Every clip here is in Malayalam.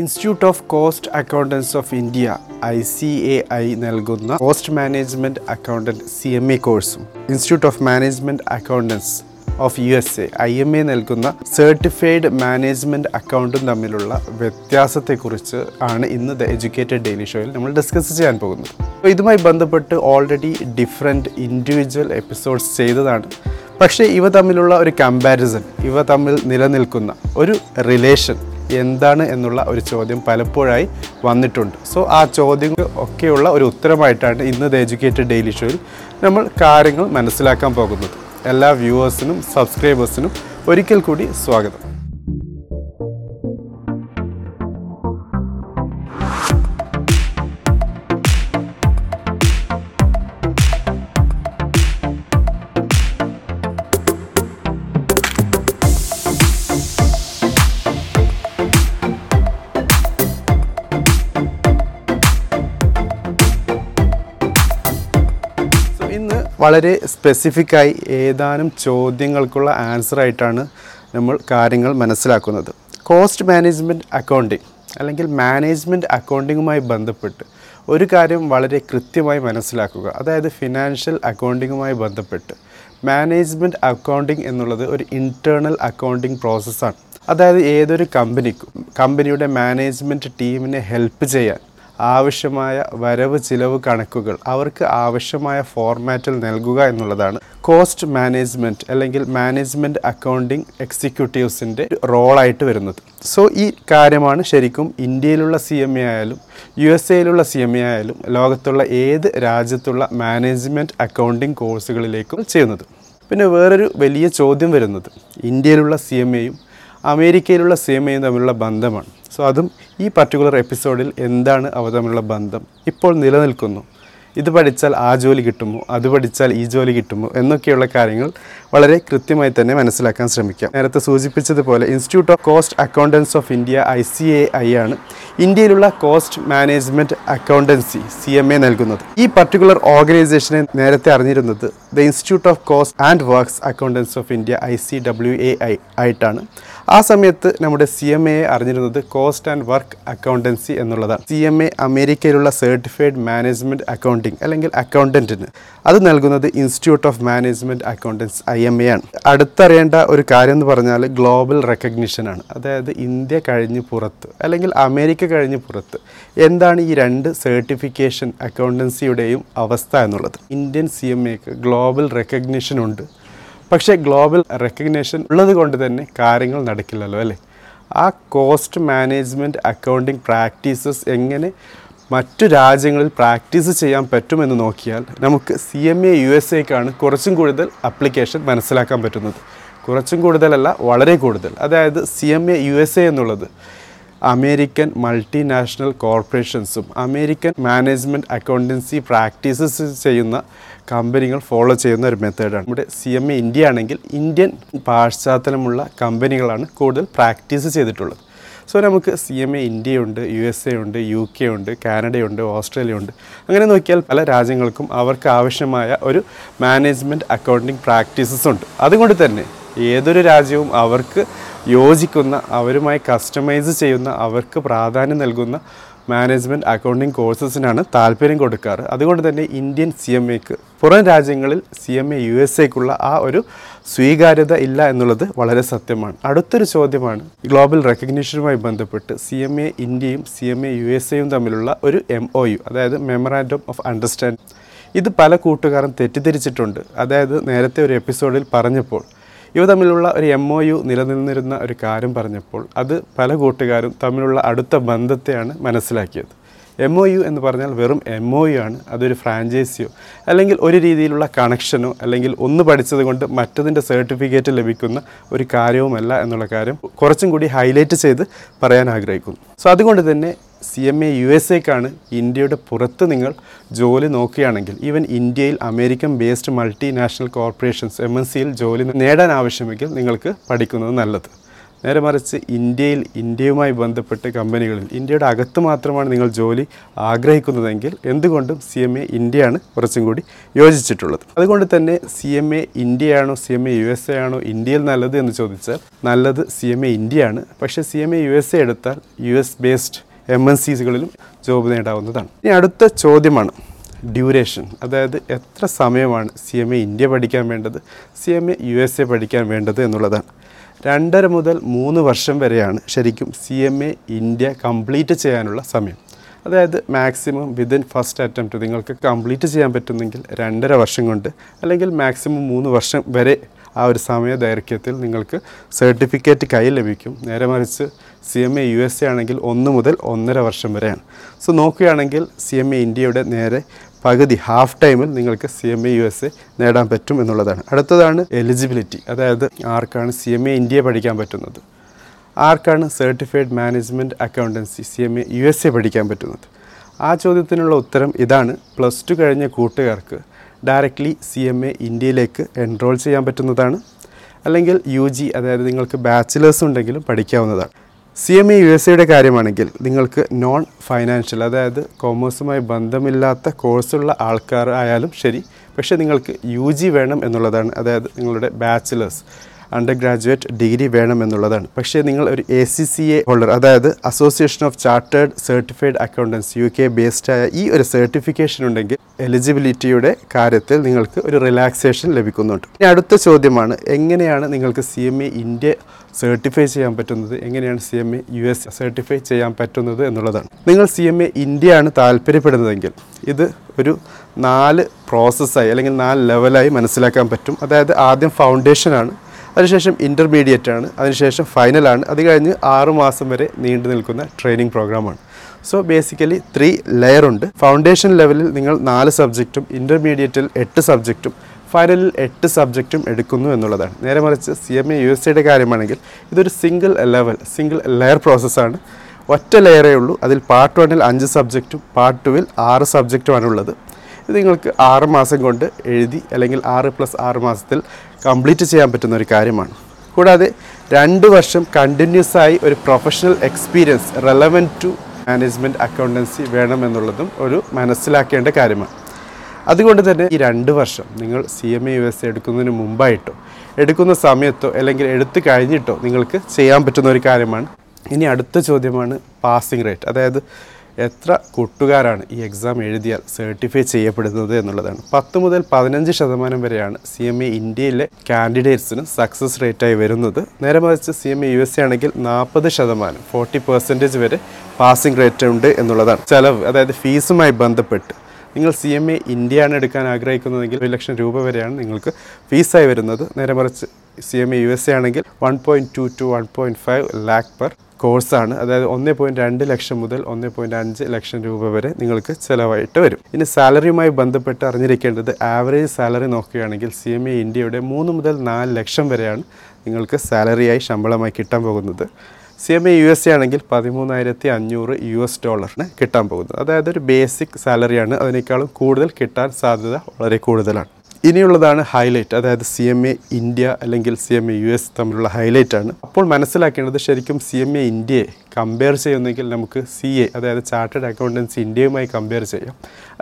Institute of cost accountants of India I C A I നൽകുന്ന cost management accountant C M A കോഴ്സും institute of management accountants of U S A I M A നൽകുന്ന സർട്ടിഫൈഡ് മാനേജ്മെന്റ് അക്കൗണ്ടും തമ്മിലുള്ള വ്യത്യാസത്തെക്കുറിച്ച് ആണ് ഇന്ന് ദ എഡ്യൂക്കേറ്റഡ് ഡെയിലി ഷോയിൽ നമ്മൾ ഡിസ്കസ് ചെയ്യാൻ പോകുന്നത്. അപ്പോൾ ഇതുമായി ബന്ധപ്പെട്ട് ഓൾറെഡി ഡിഫറെന്റ് ഇൻഡിവിജ്വൽ എപ്പിസോഡ്സ് ചെയ്തതാണ്. പക്ഷേ ഇവ തമ്മിലുള്ള ഒരു കമ്പാരിസൺ ഇവ തമ്മിൽ നിലനിൽക്കുന്ന ഒരു റിലേഷൻ എന്താണ് എന്നുള്ള ഒരു ചോദ്യം പലപ്പോഴായി വന്നിട്ടുണ്ട്. സോ ആ ചോദ്യം ഒക്കെയുള്ള ഒരു ഉത്തരമായിട്ടാണ് ഇന്ന് ദ എഡ്യൂക്കേറ്റഡ് ഡെയിലി ഷോയിൽ നമ്മൾ കാര്യങ്ങൾ മനസ്സിലാക്കാൻ പോകുന്നത്. എല്ലാ വ്യൂവേഴ്സിനും സബ്സ്ക്രൈബേഴ്സിനും ഒരിക്കൽ കൂടി സ്വാഗതം. വളരെ സ്പെസിഫിക്കായി ഏതാനും ചോദ്യങ്ങൾക്കുള്ള ആൻസർ ആയിട്ടാണ് നമ്മൾ കാര്യങ്ങൾ മനസ്സിലാക്കുന്നത്. കോസ്റ്റ് മാനേജ്മെന്റ് അക്കൗണ്ടിങ് അല്ലെങ്കിൽ മാനേജ്മെന്റ് അക്കൗണ്ടിങ്ങുമായി ബന്ധപ്പെട്ട് ഒരു കാര്യം വളരെ കൃത്യമായി മനസ്സിലാക്കുക. അതായത് ഫിനാൻഷ്യൽ അക്കൗണ്ടിങ്ങുമായി ബന്ധപ്പെട്ട്. മാനേജ്മെന്റ് അക്കൗണ്ടിങ് എന്നുള്ളത് ഒരു ഇന്റേർണൽ അക്കൗണ്ടിങ് പ്രോസസ്സാണ് അതായത് ഏതൊരു കമ്പനിക്കും കമ്പനിയുടെ മാനേജ്മെന്റ് ടീമിനെ ഹെൽപ്പ് ചെയ്യാൻ ആവശ്യമായ വരവ് ചിലവ് കണക്കുകൾ അവർക്ക് ആവശ്യമായ ഫോർമാറ്റിൽ നൽകുക എന്നുള്ളതാണ്. കോസ്റ്റ് മാനേജ്മെന്റ് അല്ലെങ്കിൽ മാനേജ്മെന്റ് അക്കൗണ്ടിങ് എക്സിക്യൂട്ടീവ്സിന്റെ റോളായിട്ട് വരുന്നത്. സോ ഈ കാര്യമാണ് ശരിക്കും ഇന്ത്യയിലുള്ള സി എം എ ആയാലും യു എസ് എയിലുള്ള സി എം എ ആയാലും ലോകത്തുള്ള ഏത് രാജ്യത്തുള്ള മാനേജ്മെന്റ് അക്കൗണ്ടിംഗ് കോഴ്സുകളിലേക്കും ചെയ്യുന്നത്. പിന്നെ വേറൊരു വലിയ ചോദ്യം വരുന്നത്. ഇന്ത്യയിലുള്ള സി എം എയും അമേരിക്കയിലുള്ള സി എം എയും തമ്മിലുള്ള ബന്ധമാണ്. സോ അതും ഈ പർട്ടിക്കുലർ എപ്പിസോഡിൽ എന്താണ് അവ തമ്മിലുള്ള ബന്ധം? ഇപ്പോൾ നിലനിൽക്കുന്നു. ഇത് പഠിച്ചാൽ ആ ജോലി കിട്ടുമോ? അത് പഠിച്ചാൽ ഈ ജോലി കിട്ടുമോ? എന്നൊക്കെയുള്ള കാര്യങ്ങൾ വളരെ കൃത്യമായി തന്നെ മനസ്സിലാക്കാൻ ശ്രമിക്കാം. നേരത്തെ സൂചിപ്പിച്ചതുപോലെ institute of cost accountants of India I C A I ആണ് ഇന്ത്യയിലുള്ള cost management accountancy C M A നൽകുന്നത്. ഈ പർട്ടിക്കുലർ ഓർഗനൈസേഷനെ നേരത്തെ അറിഞ്ഞിരുന്നത് the institute of cost and works accountants of India I C W A I ആയിട്ടാണ്. ആ സമയത്ത് നമ്മുടെ സി എം എയെ അറിഞ്ഞിരുന്നത് കോസ്റ്റ് ആൻഡ് വർക്ക് അക്കൗണ്ടൻസി എന്നുള്ളതാണ്. സി എം എ അമേരിക്കയിലുള്ള സർട്ടിഫൈഡ് മാനേജ്മെന്റ് അക്കൗണ്ടിങ് അല്ലെങ്കിൽ അക്കൗണ്ടന്റിന് അത് നൽകുന്നത് institute of management accountants I M A ആണ്. അടുത്തറിയേണ്ട ഒരു കാര്യം എന്ന് പറഞ്ഞാൽ ഗ്ലോബൽ റെക്കഗ്നിഷനാണ് അതായത് ഇന്ത്യ കഴിഞ്ഞ് പുറത്ത് അല്ലെങ്കിൽ അമേരിക്ക കഴിഞ്ഞ് പുറത്ത് എന്താണ് ഈ രണ്ട് സർട്ടിഫിക്കേഷൻ അക്കൗണ്ടൻസിയുടെയും അവസ്ഥ എന്നുള്ളത്. ഇന്ത്യൻ സി എം എക്ക് ഗ്ലോബൽ റെക്കഗ്നിഷൻ ഉണ്ട്. പക്ഷേ ഗ്ലോബൽ റെക്കഗ്നേഷൻ ഉള്ളത് കൊണ്ട് തന്നെ കാര്യങ്ങൾ നടക്കില്ലല്ലോ അല്ലേ? ആ കോസ്റ്റ് മാനേജ്മെന്റ് അക്കൗണ്ടിങ് പ്രാക്ടീസസ് എങ്ങനെ മറ്റു രാജ്യങ്ങളിൽ പ്രാക്ടീസ് ചെയ്യാൻ പറ്റുമെന്ന് നോക്കിയാൽ നമുക്ക് C M A U S എക്കാണ് കുറച്ചും കൂടുതൽ അപ്ലിക്കേഷൻ മനസ്സിലാക്കാൻ പറ്റുന്നത്. കുറച്ചും കൂടുതലല്ല വളരെ കൂടുതൽ. അതായത് C M A U S A എന്നുള്ളത് അമേരിക്കൻ മൾട്ടിനാഷണൽ കോർപ്പറേഷൻസും അമേരിക്കൻ മാനേജ്മെന്റ് അക്കൗണ്ടൻസി പ്രാക്ടീസസ് ചെയ്യുന്ന കമ്പനികൾ ഫോളോ ചെയ്യുന്ന ഒരു മെത്തേഡാണ്. നമ്മുടെ സി എം എ ഇന്ത്യ ആണെങ്കിൽ ഇന്ത്യൻ പാശ്ചാത്തലമുള്ള കമ്പനികളാണ് കൂടുതൽ പ്രാക്ടീസ് ചെയ്തിട്ടുള്ളത്. സോ നമുക്ക് സി എം എ ഇന്ത്യയുണ്ട് യു എസ് എ ഉണ്ട് യു കെ ഉണ്ട് കാനഡയുണ്ട് ഓസ്ട്രേലിയ ഉണ്ട് അങ്ങനെ നോക്കിയാൽ പല രാജ്യങ്ങൾക്കും അവർക്ക് ആവശ്യമായ ഒരു മാനേജ്മെന്റ് അക്കൗണ്ടിങ് പ്രാക്ടീസസ് ഉണ്ട്. അതുകൊണ്ട് തന്നെ ഏതൊരു രാജ്യവും അവർക്ക് യോജിക്കുന്ന അവരുമായി കസ്റ്റമൈസ് ചെയ്യുന്ന അവർക്ക് പ്രാധാന്യം നൽകുന്ന മാനേജ്മെന്റ് അക്കൗണ്ടിങ് കോഴ്സസിനാണ് താല്പര്യം കൊടുക്കാറ്. അതുകൊണ്ട് തന്നെ ഇന്ത്യൻ സി എം എക്ക് പുറം രാജ്യങ്ങളിൽ C M A U S എക്കുള്ള ആ ഒരു സ്വീകാര്യത ഇല്ല എന്നുള്ളത് വളരെ സത്യമാണ്. അടുത്തൊരു ചോദ്യമാണ് ഗ്ലോബൽ റെക്കഗ്നീഷനുമായി ബന്ധപ്പെട്ട് സി എം എ ഇന്ത്യയും C M A U S എയും തമ്മിലുള്ള ഒരു എം ഒ യു അതായത് മെമ്മറാൻഡം ഓഫ് അണ്ടർസ്റ്റാൻഡിങ് ഇത് പല കൂട്ടുകാരും തെറ്റിദ്ധരിച്ചിട്ടുണ്ട്. അതായത് നേരത്തെ ഒരു എപ്പിസോഡിൽ പറഞ്ഞപ്പോൾ ഇവ തമ്മിലുള്ള ഒരു എം ഒ യു നിലനിന്നിരുന്ന ഒരു കാര്യം പറഞ്ഞപ്പോൾ അത് പല കൂട്ടുകാരും തമ്മിലുള്ള അടുത്ത ബന്ധത്തെയാണ് മനസ്സിലാക്കിയത്. എം ഒ യു എന്ന് പറഞ്ഞാൽ വെറും എം ഒ യു ആണ്. അതൊരു ഫ്രാഞ്ചൈസിയോ അല്ലെങ്കിൽ ഒരു രീതിയിലുള്ള കണക്ഷനോ അല്ലെങ്കിൽ ഒന്ന് പഠിച്ചത് കൊണ്ട് മറ്റതിന്റെ സർട്ടിഫിക്കറ്റ് ലഭിക്കുന്ന ഒരു കാര്യവുമല്ല എന്നുള്ള കാര്യം കുറച്ചും കൂടി ഹൈലൈറ്റ് ചെയ്ത് പറയാൻ ആഗ്രഹിക്കുന്നു. സോ അതുകൊണ്ട് തന്നെ C M A U S എക്കാണ് ഇന്ത്യയുടെ പുറത്ത് നിങ്ങൾ ജോലി നോക്കുകയാണെങ്കിൽ ഈവൻ ഇന്ത്യയിൽ American based multinational corporations M N സിയിൽ ജോലി നേടാൻ ആവശ്യമെങ്കിൽ നിങ്ങൾക്ക് പഠിക്കുന്നത് നല്ലത്. നേരെ മറിച്ച് ഇന്ത്യയിൽ ഇന്ത്യയുമായി ബന്ധപ്പെട്ട കമ്പനികളിൽ ഇന്ത്യയുടെ അകത്ത് മാത്രമാണ് നിങ്ങൾ ജോലി ആഗ്രഹിക്കുന്നതെങ്കിൽ എന്തുകൊണ്ടും സി എം എ ഇന്ത്യയാണ് കുറച്ചും കൂടി യോജിച്ചിട്ടുള്ളത്. അതുകൊണ്ട് തന്നെ C M A ഇന്ത്യയാണോ C M A U S A ആണോ ഇന്ത്യയിൽ നല്ലത് എന്ന് ചോദിച്ചാൽ നല്ലത് സി എം എ ഇന്ത്യയാണ്. പക്ഷേ C M A U S A എടുത്താൽ U S based M N സികളിലും job നേടാവുന്നതാണ്. ഇനി അടുത്ത ചോദ്യമാണ്. ഡ്യൂറേഷൻ അതായത് എത്ര സമയമാണ് സി എം എ ഇന്ത്യ പഠിക്കാൻ വേണ്ടത് C M A U S A പഠിക്കാൻ വേണ്ടത് എന്നുള്ളതാണ്. രണ്ടര മുതൽ മൂന്ന് വർഷം വരെയാണ് ശരിക്കും C M A India complete ചെയ്യാനുള്ള സമയം. അതായത് മാക്സിമം വിതിൻ ഫസ്റ്റ് അറ്റംപ്റ്റ് നിങ്ങൾക്ക് കംപ്ലീറ്റ് ചെയ്യാൻ പറ്റുന്നെങ്കിൽ രണ്ടര വർഷം കൊണ്ട് അല്ലെങ്കിൽ മാക്സിമം മൂന്ന് വർഷം വരെ ആ ഒരു സമയ ദൈർഘ്യത്തിൽ നിങ്ങൾക്ക് സർട്ടിഫിക്കറ്റ് കയ്യിൽ ലഭിക്കും. നേരെ മറിച്ച് C M A U S A ആണെങ്കിൽ ഒന്ന് മുതൽ ഒന്നര വർഷം വരെയാണ്. സോ നോക്കുകയാണെങ്കിൽ സി എം എ ഇന്ത്യയുടെ നേരെ പകുതി ഹാഫ് ടൈമിൽ നിങ്ങൾക്ക് C M A U S A നേടാൻ പറ്റും എന്നുള്ളതാണ്. അടുത്തതാണ് എലിജിബിലിറ്റി അതായത് ആർക്കാണ് സി എം എ ഇന്ത്യ പഠിക്കാൻ പറ്റുന്നത്? ആർക്കാണ് certified management accountancy C M A U S A പഠിക്കാൻ പറ്റുന്നത്? ആ ചോദ്യത്തിനുള്ള ഉത്തരം ഇതാണ്. പ്ലസ് ടു കഴിഞ്ഞ കൂട്ടുകാർക്ക് ഡയറക്റ്റ്ലി സി എം എ ഇന്ത്യയിലേക്ക് എൻറോൾ ചെയ്യാൻ പറ്റുന്നതാണ്. അല്ലെങ്കിൽ യു ജി അതായത് നിങ്ങൾക്ക് ബാച്ചിലേഴ്സ് ഉണ്ടെങ്കിലും പഠിക്കാവുന്നതാണ്. C M A U S എയുടെ കാര്യമാണെങ്കിൽ നിങ്ങൾക്ക് നോൺ ഫൈനാൻഷ്യൽ അതായത് കോമേഴ്സുമായി ബന്ധമില്ലാത്ത കോഴ്സുള്ള ആൾക്കാർ ആയാലും ശരി. പക്ഷേ നിങ്ങൾക്ക് യു ജി വേണം എന്നുള്ളതാണ് അതായത് നിങ്ങളുടെ ബാച്ചിലേഴ്സ് അണ്ടർ ഗ്രാജുവേറ്റ് ഡിഗ്രി വേണമെന്നുള്ളതാണ്. പക്ഷേ നിങ്ങൾ ഒരു A C C A holder അതായത് association of chartered certified accountants U K ആയ ഈ ഒരു സർട്ടിഫിക്കേഷൻ ഉണ്ടെങ്കിൽ എലിജിബിലിറ്റിയുടെ കാര്യത്തിൽ നിങ്ങൾക്ക് ഒരു റിലാക്സേഷൻ ലഭിക്കുന്നുണ്ട്. ഇനി അടുത്ത ചോദ്യമാണ് എങ്ങനെയാണ് നിങ്ങൾക്ക് C M A India certify ചെയ്യാൻ പറ്റുന്നത്? എങ്ങനെയാണ് C M A U S certify ചെയ്യാൻ പറ്റുന്നത് എന്നുള്ളതാണ്. നിങ്ങൾ സി എം എ ഇന്ത്യയാണ് താല്പര്യപ്പെടുന്നതെങ്കിൽ ഇത് ഒരു നാല് പ്രോസസ്സായി അല്ലെങ്കിൽ നാല് ലെവലായി മനസ്സിലാക്കാൻ പറ്റും. അതായത് ആദ്യം ഫൗണ്ടേഷനാണ് അതിനുശേഷം ഇന്റർമീഡിയറ്റ് ആണ്. അതിനുശേഷം ഫൈനലാണ് അത് കഴിഞ്ഞ് ആറ് മാസം വരെ നീണ്ടു നിൽക്കുന്ന ട്രെയിനിങ് പ്രോഗ്രാമാണ് സോ ബേസിക്കലി ത്രീ ലെയർ ഉണ്ട്. ഫൗണ്ടേഷൻ ലെവലിൽ നിങ്ങൾ നാല് സബ്ജക്റ്റും ഇന്റർമീഡിയറ്റിൽ എട്ട് സബ്ജക്റ്റും ഫൈനലിൽ എട്ട് സബ്ജക്റ്റും എടുക്കുന്നു എന്നുള്ളതാണ്. നേരെ മറിച്ച് C M A U S സിയുടെ കാര്യമാണെങ്കിൽ ഇതൊരു സിംഗിൾ ലെവൽ സിംഗിൾ ലെയർ പ്രോസസ്സാണ് ഒറ്റ ലെയറേ ഉള്ളൂ. അതിൽ പാർട്ട് വണ്ണിൽ അഞ്ച് സബ്ജക്റ്റും പാർട്ട് ടുവിൽ ആറ് സബ്ജക്റ്റുമാണുള്ളത് ഇത് നിങ്ങൾക്ക് ആറ് മാസം കൊണ്ട് എഴുതി അല്ലെങ്കിൽ ആറ് പ്ലസ് ആറ് മാസത്തിൽ കംപ്ലീറ്റ് ചെയ്യാൻ പറ്റുന്ന ഒരു കാര്യമാണ്. കൂടാതെ രണ്ട് വർഷം കണ്ടിന്യൂസ് ആയി ഒരു professional experience relevant to management accountancy വേണമെന്നുള്ളതും ഒരു മനസ്സിലാക്കേണ്ട കാര്യമാണ്. അതുകൊണ്ട് തന്നെ ഈ രണ്ട് വർഷം നിങ്ങൾ C M A U S എടുക്കുന്നതിന് മുമ്പായിട്ടോ എടുക്കുന്ന സമയത്തോ അല്ലെങ്കിൽ എടുത്തു കഴിഞ്ഞിട്ടോ നിങ്ങൾക്ക് ചെയ്യാൻ പറ്റുന്ന ഒരു കാര്യമാണ്. ഇനി അടുത്ത ചോദ്യമാണ് പാസിംഗ് റേറ്റ് അതായത് എത്ര കൂട്ടുകാരാണ് ഈ എക്സാം എഴുതിയാൽ സർട്ടിഫൈ ചെയ്യപ്പെടുന്നത് എന്നുള്ളതാണ്. പത്ത് മുതൽ പതിനഞ്ച് ശതമാനം വരെയാണ് സി എം എ ഇന്ത്യയിലെ കാൻഡിഡേറ്റ്സിന് സക്സസ് റേറ്റായി വരുന്നത്. നേരെ മറിച്ച് C M A U S A ആണെങ്കിൽ നാൽപ്പത് ശതമാനം ഫോർട്ടി പെർസെന്റേജ് വരെ പാസിംഗ് റേറ്റ് ഉണ്ട് എന്നുള്ളതാണ്. ചിലവ് അതായത് ഫീസുമായി ബന്ധപ്പെട്ട്. നിങ്ങൾ സി എം എ ഇന്ത്യയാണ് എടുക്കാൻ ആഗ്രഹിക്കുന്നതെങ്കിൽ ഒരു ലക്ഷം രൂപ വരെയാണ് നിങ്ങൾക്ക് ഫീസായി വരുന്നത്. നേരെ മറിച്ച് C M A U S A ആണെങ്കിൽ one point two two one point five lakh per കോഴ്സാണ് അതായത് ഒന്ന് പോയിന്റ് രണ്ട് ലക്ഷം മുതൽ ഒന്ന് പോയിന്റ് അഞ്ച് ലക്ഷം രൂപ വരെ നിങ്ങൾക്ക് ചിലവായിട്ട് വരും. ഇനി സാലറിയുമായി ബന്ധപ്പെട്ട് അറിഞ്ഞിരിക്കേണ്ടത് ആവറേജ് സാലറി നോക്കുകയാണെങ്കിൽ സി എം എ ഇന്ത്യയുടെ മൂന്ന് മുതൽ നാല് ലക്ഷം വരെയാണ് നിങ്ങൾക്ക് സാലറിയായി ശമ്പളമായി കിട്ടാൻ പോകുന്നത്. C M A U S A ആണെങ്കിൽ പതിമൂന്നായിരത്തി അഞ്ഞൂറ് യു എസ് ഡോളറിന് കിട്ടാൻ പോകുന്നത്. അതായത് ഒരു ബേസിക് സാലറിയാണ് അതിനേക്കാളും കൂടുതൽ കിട്ടാൻ സാധ്യത വളരെ കൂടുതലാണ്. ഇനിയുള്ളതാണ് ഹൈലൈറ്റ് അതായത് സി എം എ ഇന്ത്യ അല്ലെങ്കിൽ C M A U S തമ്മിലുള്ള ഹൈലൈറ്റ് ആണ്. അപ്പോൾ മനസ്സിലാക്കേണ്ടത് ശരിക്കും സി എം എ ഇന്ത്യയെ കമ്പയർ ചെയ്യുന്നെങ്കിൽ നമുക്ക് സി എ അതായത് ചാർട്ടേഡ് അക്കൗണ്ടൻസി ഇന്ത്യയുമായി കമ്പയർ ചെയ്യാം.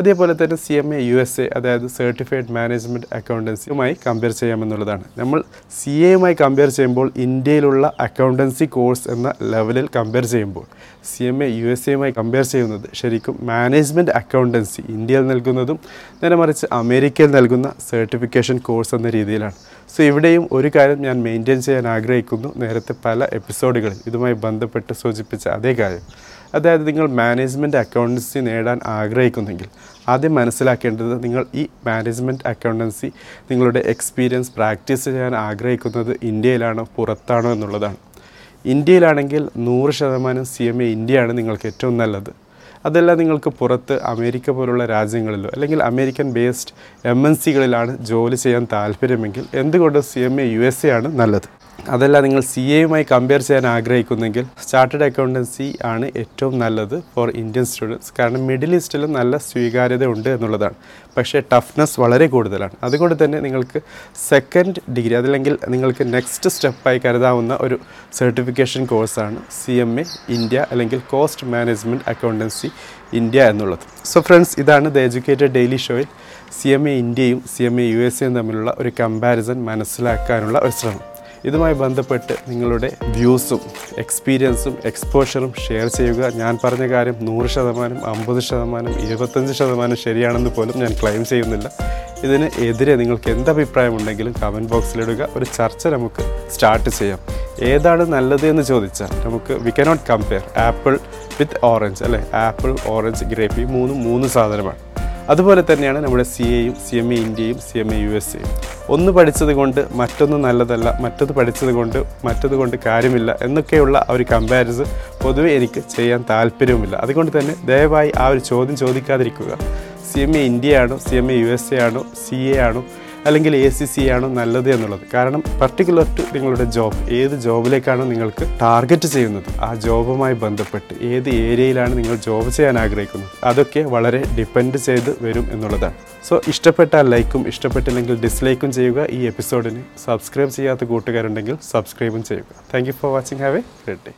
അതേപോലെ തന്നെ C M A U S A അതായത് സർട്ടിഫൈഡ് മാനേജ്മെന്റ് അക്കൗണ്ടൻസിയുമായി കമ്പയർ ചെയ്യാമെന്നുള്ളതാണ്. നമ്മൾ സി എയുമായി കമ്പയർ ചെയ്യുമ്പോൾ ഇന്ത്യയിലുള്ള അക്കൗണ്ടൻസി കോഴ്സ് എന്ന ലെവലിൽ കമ്പയർ ചെയ്യുമ്പോൾ C M A U S എയുമായി കമ്പയർ ചെയ്യുന്നത് ശരിക്കും മാനേജ്മെന്റ് അക്കൗണ്ടൻസി ഇന്ത്യയിൽ നൽകുന്നതും നേരെ മറിച്ച് അമേരിക്കയിൽ നൽകുന്ന സർട്ടിഫിക്കേഷൻ കോഴ്സ് എന്ന രീതിയിലാണ്. സോ ഇവിടെയും ഒരു കാര്യം ഞാൻ മെയിന്റെയിൻ ചെയ്യാൻ ആഗ്രഹിക്കുന്നു. നേരത്തെ പല എപ്പിസോഡുകളിൽ ഇതുമായി ബന്ധപ്പെട്ട് സൂചിപ്പിച്ച അതേ കാര്യം. അതായത് നിങ്ങൾ മാനേജ്മെന്റ് അക്കൗണ്ടൻസി നേടാൻ ആഗ്രഹിക്കുന്നെങ്കിൽ ആദ്യം മനസ്സിലാക്കേണ്ടത് നിങ്ങൾ ഈ മാനേജ്മെന്റ് അക്കൗണ്ടൻസി നിങ്ങളുടെ എക്സ്പീരിയൻസ് പ്രാക്ടീസ് ചെയ്യാൻ ആഗ്രഹിക്കുന്നത് ഇന്ത്യയിലാണോ പുറത്താണോ എന്നുള്ളതാണ്. ഇന്ത്യയിലാണെങ്കിൽ നൂറ് ശതമാനം സി എം എ ഇന്ത്യയാണ് നിങ്ങൾക്ക് ഏറ്റവും നല്ലത്. അതല്ല നിങ്ങൾക്ക് പുറത്ത് അമേരിക്ക പോലുള്ള രാജ്യങ്ങളിലോ അല്ലെങ്കിൽ അമേരിക്കൻ ബേസ്ഡ് എം എൻ സികളിലാണ് ജോലി ചെയ്യാൻ താല്പര്യമെങ്കിൽ എന്തുകൊണ്ട് C M A U S A ആണ് നല്ലത്? അതല്ല നിങ്ങൾ സി എയുമായി കമ്പയർ ചെയ്യാൻ ആഗ്രഹിക്കുന്നെങ്കിൽ ചാർട്ടേഡ് അക്കൗണ്ടൻസി ആണ് ഏറ്റവും നല്ലത് ഫോർ ഇന്ത്യൻ സ്റ്റുഡൻസ് കാരണം മിഡിൽ ഈസ്റ്റിലും നല്ല സ്വീകാര്യത ഉണ്ട് എന്നുള്ളതാണ്. പക്ഷേ ടഫ്നെസ് വളരെ കൂടുതലാണ്. അതുകൊണ്ട് തന്നെ നിങ്ങൾക്ക് സെക്കൻഡ് ഡിഗ്രി അതല്ലെങ്കിൽ നിങ്ങൾക്ക് നെക്സ്റ്റ് സ്റ്റെപ്പായി കരുതാവുന്ന ഒരു സർട്ടിഫിക്കേഷൻ കോഴ്സാണ് സി എം എ ഇന്ത്യ അല്ലെങ്കിൽ കോസ്റ്റ് മാനേജ്മെന്റ് അക്കൗണ്ടൻസി ഇന്ത്യ എന്നുള്ളത്. സോ ഫ്രണ്ട്സ് ഇതാണ് ദ എഡ്യൂക്കേറ്റഡ് ഡെയിലി ഷോയിൽ സി എം എ ഇന്ത്യയും C M A U S എയും തമ്മിലുള്ള ഒരു കമ്പാരിസൺ മനസ്സിലാക്കാനുള്ള ഒരു ശ്രമം. ഇതുമായി ബന്ധപ്പെട്ട് നിങ്ങളുടെ വ്യൂസും എക്സ്പീരിയൻസും എക്സ്പോഷറും ഷെയർ ചെയ്യുക. ഞാൻ പറഞ്ഞ കാര്യം നൂറ് ശതമാനം അമ്പത് ശതമാനം ഇരുപത്തഞ്ച് ശതമാനം ശരിയാണെന്ന് പോലും ഞാൻ ക്ലെയിം ചെയ്യുന്നില്ല. ഇതിന് എതിരെ നിങ്ങൾക്ക് എന്ത് അഭിപ്രായമുണ്ടെങ്കിലും കമന്റ് ബോക്സിലിടുക ഒരു ചർച്ച നമുക്ക് സ്റ്റാർട്ട് ചെയ്യാം. ഏതാണ് നല്ലത് എന്ന് ചോദിച്ചാൽ നമുക്ക് we cannot compare apple with orange അല്ലേ? ആപ്പിൾ ഓറഞ്ച് ഗ്രേപ്പി മൂന്നും മൂന്ന് സാധനമാണ്. അതുപോലെ തന്നെയാണ് നമ്മുടെ സി എയും സി എം എ ഇന്ത്യയും C M A U S എയും ഒന്ന് പഠിച്ചത് കൊണ്ട് മറ്റൊന്ന് നല്ലതല്ല മറ്റത് പഠിച്ചത് കൊണ്ട് മറ്റത് കൊണ്ട് കാര്യമില്ല എന്നൊക്കെയുള്ള ആ ഒരു കമ്പാരിസൺ പൊതുവെ എനിക്ക് ചെയ്യാൻ താല്പര്യവുമില്ല. അതുകൊണ്ട് തന്നെ ദയവായി ആ ഒരു ചോദ്യം ചോദിക്കാതിരിക്കുക. C M A ഇന്ത്യയാണോ C M A U S A ആണോ സി എ ആണോ അല്ലെങ്കിൽ എ സി സി ആണ് നല്ലത് എന്നുള്ളത്. കാരണം പർട്ടിക്കുലർ ടു നിങ്ങളുടെ ജോബ് ഏത് ജോബിലേക്കാണ് നിങ്ങൾക്ക് ടാർഗറ്റ് ചെയ്യുന്നത്? ആ ജോബുമായി ബന്ധപ്പെട്ട് ഏത് ഏരിയയിലാണ് നിങ്ങൾ ജോബ് ചെയ്യാൻ ആഗ്രഹിക്കുന്നത്? അതൊക്കെ വളരെ ഡിപ്പെൻഡ് ചെയ്ത് വരും എന്നുള്ളതാണ്. സോ ഇഷ്ടപ്പെട്ട ലൈക്കും ഇഷ്ടപ്പെട്ടില്ലെങ്കിൽ ഡിസ്ലൈക്കും ചെയ്യുക. ഈ എപ്പിസോഡിന് സബ്സ്ക്രൈബ് ചെയ്യാത്ത കൂട്ടുകാരുണ്ടെങ്കിൽ സബ്സ്ക്രൈബും ചെയ്യുക. Thank for watching have a great day